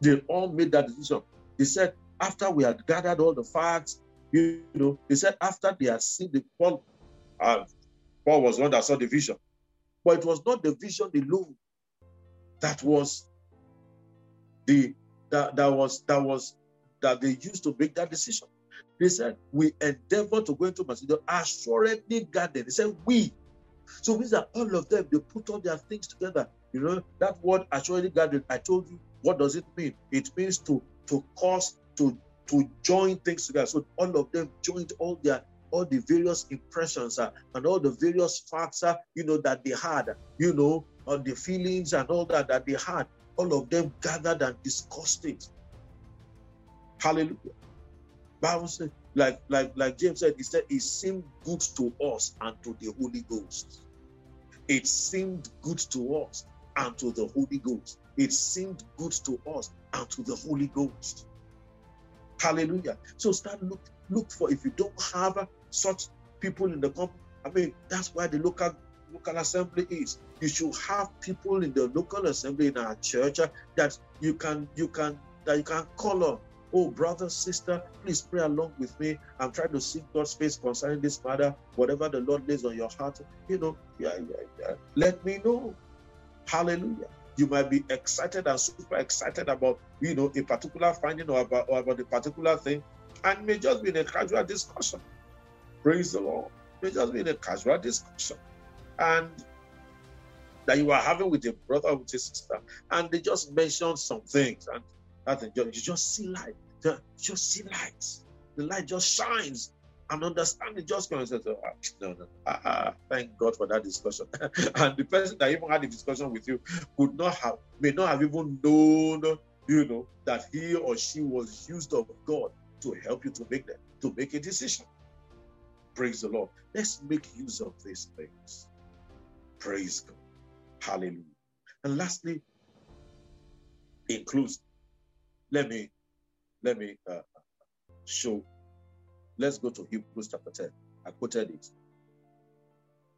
They all made that decision. They said, after we had gathered all the facts, you know, they said after they had seen the Paul, uh, Paul was one that saw the vision. But it was not the vision alone that was the that, that was that was that they used to make that decision. They said, We endeavor to go into Macedonia, assuredly guarded. They said, We. So means that all of them, they put all their things together. You know, that word actually gathered, I told you, what does it mean? It means to to cause to to join things together. So all of them joined all their all the various impressions uh, and all the various facts, uh, you know, that they had, you know, on the feelings and all that that they had. All of them gathered and discussed it. Hallelujah. Bible said, like like like James said, he said it seemed good to us and to the Holy Ghost. It seemed good to us and to the Holy Ghost. It seemed good to us and to the Holy Ghost. Hallelujah. So start look look for if you don't have such people in the company. I mean, that's why the local local assembly is. You should have people in the local assembly in our church uh, that you can you can that you can call on. Oh, brother, sister, please pray along with me. I'm trying to seek God's face concerning this matter. Whatever the Lord lays on your heart, you know, yeah, yeah, yeah. Let me know. Hallelujah. You might be excited and super excited about, you know, a particular finding or about, or about a particular thing, and may just be in a casual discussion. Praise the Lord. May just be in a casual discussion. And that you are having with your brother or with your sister, and they just mention some things, and that you just see light. You just see light. The light just shines and understanding just comes and says, oh, no, no, ah, ah, thank God for that discussion. and the person that even had the discussion with you could not have, may not have even known, you know, that he or she was used of God to help you to make that, to make a decision. Praise the Lord. Let's make use of these things. Praise God. Hallelujah. And lastly, includes, let me, let me uh, show Let's go to Hebrews chapter 10. I quoted it.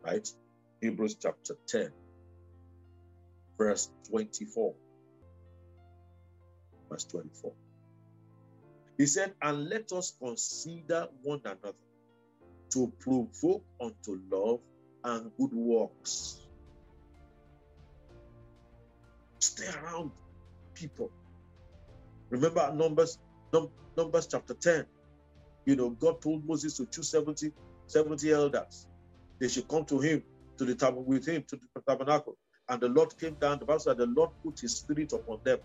Right? Hebrews chapter 10, verse 24. Verse 24. He said, And let us consider one another to provoke unto love and good works. Stay around people. Remember Numbers, Num- Numbers chapter 10. You know, God told Moses to choose 70, 70 elders. They should come to him, to the tabernacle with him, to the tabernacle. And the Lord came down. The Bible said the Lord put his spirit upon them.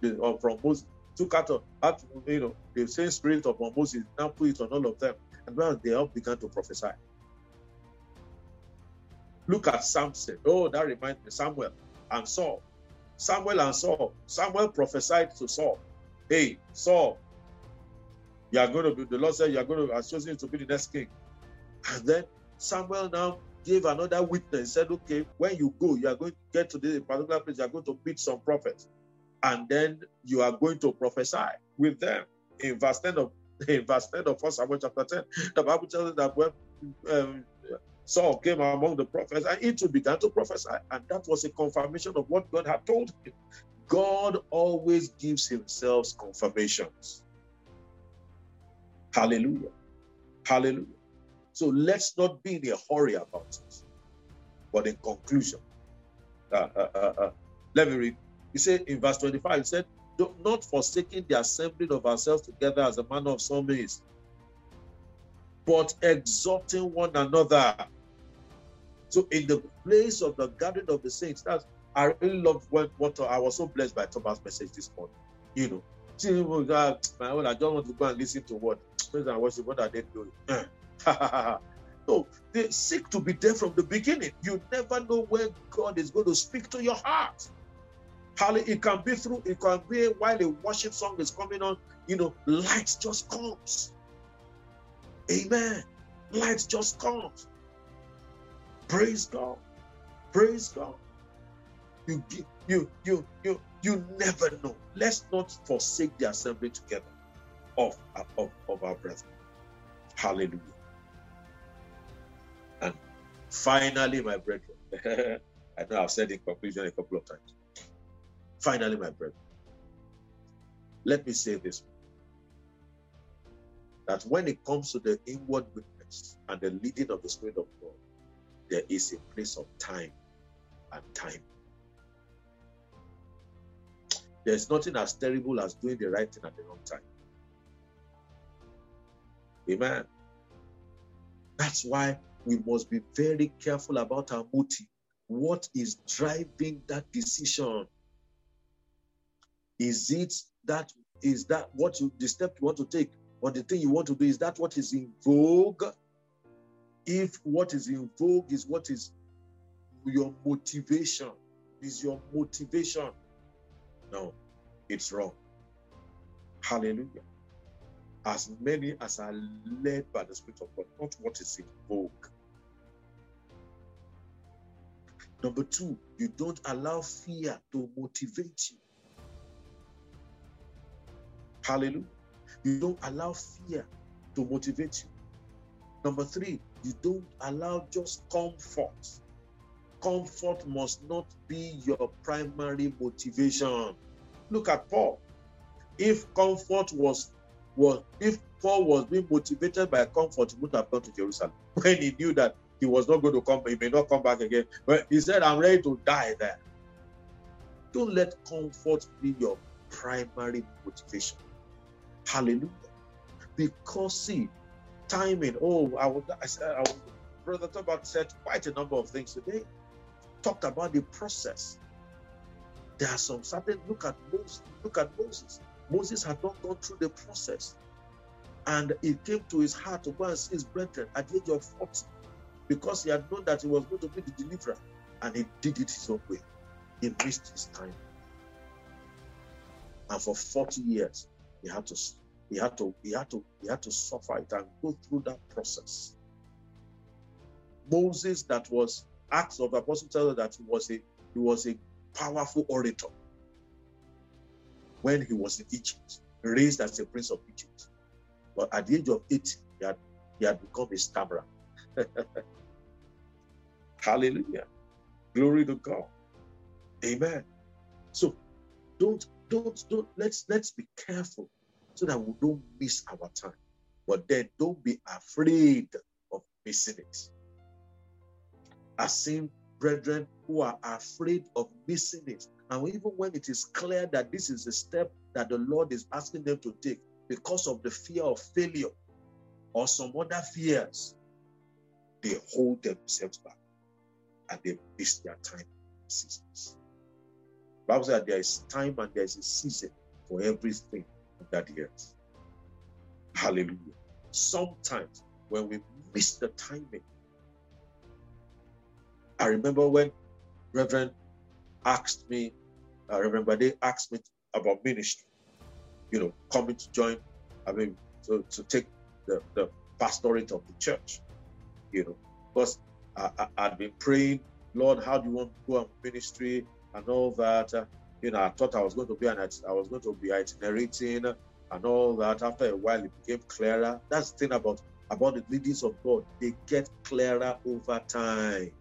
The, uh, from Moses. Took out, out you know, the same spirit upon Moses, now put it on all of them. And well, they all began to prophesy. Look at Samson. Oh, that reminds me, Samuel and Saul. Samuel and Saul. Samuel prophesied to Saul, Hey, Saul, you are going to be, the Lord said, You are going to, has chosen to be the next king. And then Samuel now gave another witness, said, Okay, when you go, you are going to get to this particular place, you are going to meet some prophets. And then you are going to prophesy with them. In verse 10 of in verse 10 of 1 Samuel chapter 10, the Bible tells us that when um, Saul came among the prophets and he too began to prophesy. And that was a confirmation of what God had told him. God always gives himself confirmations. Hallelujah. Hallelujah. So let's not be in a hurry about it. But in conclusion, uh, uh, uh, uh let me read. He said in verse 25, he said, not forsaking the assembling of ourselves together as a manner of some is, but exhorting one another. So, in the place of the gathering of the saints, that's I really love what, what I was so blessed by Thomas' message this morning. You know, see, my own, I don't want to go and listen to what praise and worship. What are they doing? Eh. no, they seek to be there from the beginning. You never know when God is going to speak to your heart. Hallelujah. It can be through, it can be while a worship song is coming on, you know, light just comes. Amen. Light just comes. Praise God. Praise God. You you you you you never know. Let's not forsake the assembly together of, of, of our brethren. Hallelujah. And finally, my brethren, I know I've said in conclusion a couple of times. Finally, my brethren, let me say this that when it comes to the inward witness and the leading of the Spirit of God, there is a place of time and time. There's nothing as terrible as doing the right thing at the wrong time. Amen. That's why we must be very careful about our motive. What is driving that decision? Is it that is that what you the step you want to take or the thing you want to do? Is that what is in vogue? If what is in vogue is what is your motivation, is your motivation. No, it's wrong. Hallelujah as many as are led by the Spirit of God, not what is in vogue. Number two, you don't allow fear to motivate you. Hallelujah. You don't allow fear to motivate you. Number three, you don't allow just comfort. Comfort must not be your primary motivation. Look at Paul. If comfort was was if Paul was being motivated by comfort, he would have gone to Jerusalem when he knew that he was not going to come, he may not come back again. But he said, I'm ready to die there. Don't let comfort be your primary motivation. Hallelujah. Because see, timing. Oh, I I said I Brother Tobat said quite a number of things today. Talked about the process. There are some certain look at Moses, look at Moses. Moses had not gone through the process. And it came to his heart to go and see his brethren at the age of 40 because he had known that he was going to be the deliverer. And he did it his own way. He missed his time. And for 40 years, he had to he had to he had to he had to suffer it and go through that process. Moses, that was Acts of the Apostle tells us that he was a he was a powerful orator when he was in Egypt, raised as a prince of Egypt. But at the age of 80, he had, he had become a stammerer. Hallelujah. Glory to God. Amen. So don't, don't, don't, let's let's be careful so that we don't miss our time. But then don't be afraid of missing it. I've seen brethren who are afraid of missing it. And even when it is clear that this is a step that the Lord is asking them to take because of the fear of failure or some other fears, they hold themselves back and they miss their time seasons. Bible says there is time and there is a season for everything that the earth. Hallelujah. Sometimes when we miss the timing, I remember when Reverend asked me, I remember they asked me about ministry, you know, coming to join, I mean, to, to take the, the pastorate of the church, you know, because I, had been praying, Lord, how do you want to go on ministry and all that? Uh, you know, I thought I was going to be an, I was going to be itinerating and all that. After a while, it became clearer. That's the thing about about the leadings of God; they get clearer over time.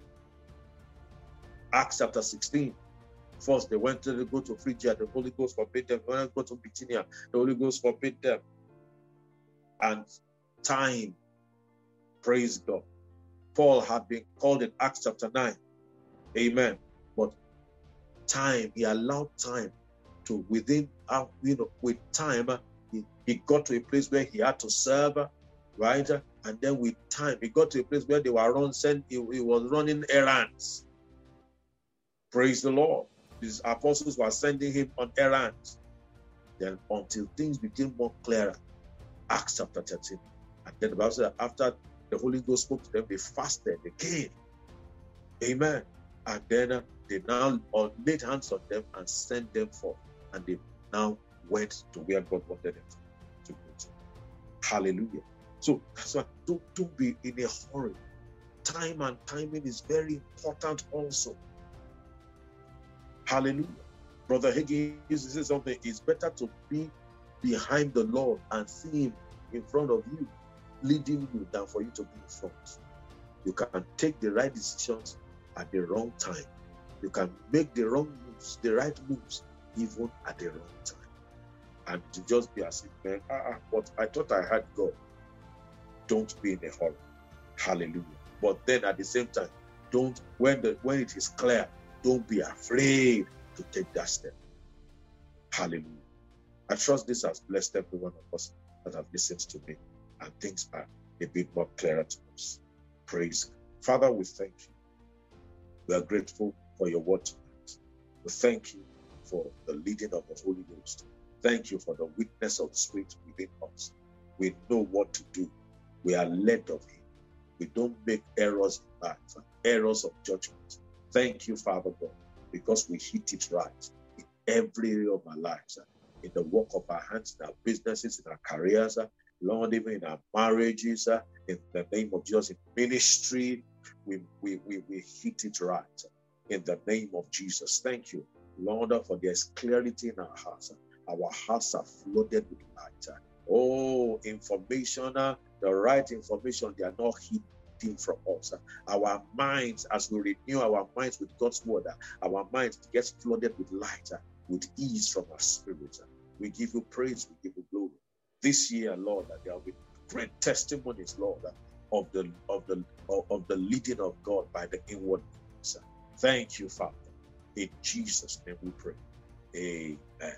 Acts chapter 16. First, they went to go to Phrygia, the Holy Ghost forbade them. When they go to Bithynia, the Holy Ghost forbade them. And time, praise God. Paul had been called in Acts chapter 9. Amen. But time, he allowed time to within, uh, you know, with time, uh, he, he got to a place where he had to serve, right? And then with time, he got to a place where they were run, sent, he, he was running errands Praise the Lord. His apostles were sending him on errands. Then until things became more clearer, Acts chapter 13. And then the Bible said after the Holy Ghost spoke to them, they fasted again. Amen. And then uh, they now uh, laid hands on them and sent them forth. And they now went to where God wanted them to go to. Hallelujah. So that's why don't, don't be in a hurry. Time and timing is very important also. Hallelujah. Brother Higgins says something. It's better to be behind the Lord and see Him in front of you, leading you, than for you to be in front. You can take the right decisions at the wrong time. You can make the wrong moves, the right moves, even at the wrong time. And to just be as if, man, ah, ah, but I thought I had God. Don't be in a hurry. Hallelujah. But then at the same time, don't when the when it is clear don't be afraid to take that step. Hallelujah. I trust this has blessed every one of us that have listened to me, and things are a bit more clearer to us. Praise. Father, we thank you. We are grateful for your word tonight. We thank you for the leading of the Holy Ghost. Thank you for the witness of the Spirit within us. We know what to do. We are led of Him. We don't make errors in life, errors of judgment. Thank you, Father God, because we hit it right in every area of our lives, in the work of our hands, in our businesses, in our careers, Lord, even in our marriages, in the name of Jesus, in ministry, we, we, we, we hit it right in the name of Jesus. Thank you, Lord, for there's clarity in our hearts. Our hearts are flooded with light. Oh, information, the right information, they are not hidden from us. Our minds, as we renew our minds with God's word, our minds gets flooded with light, with ease from our spirit. We give you praise, we give you glory. This year, Lord, that there will be great testimonies, Lord, of the of the of the leading of God by the inward. Thank you, Father. In Jesus' name we pray. Amen.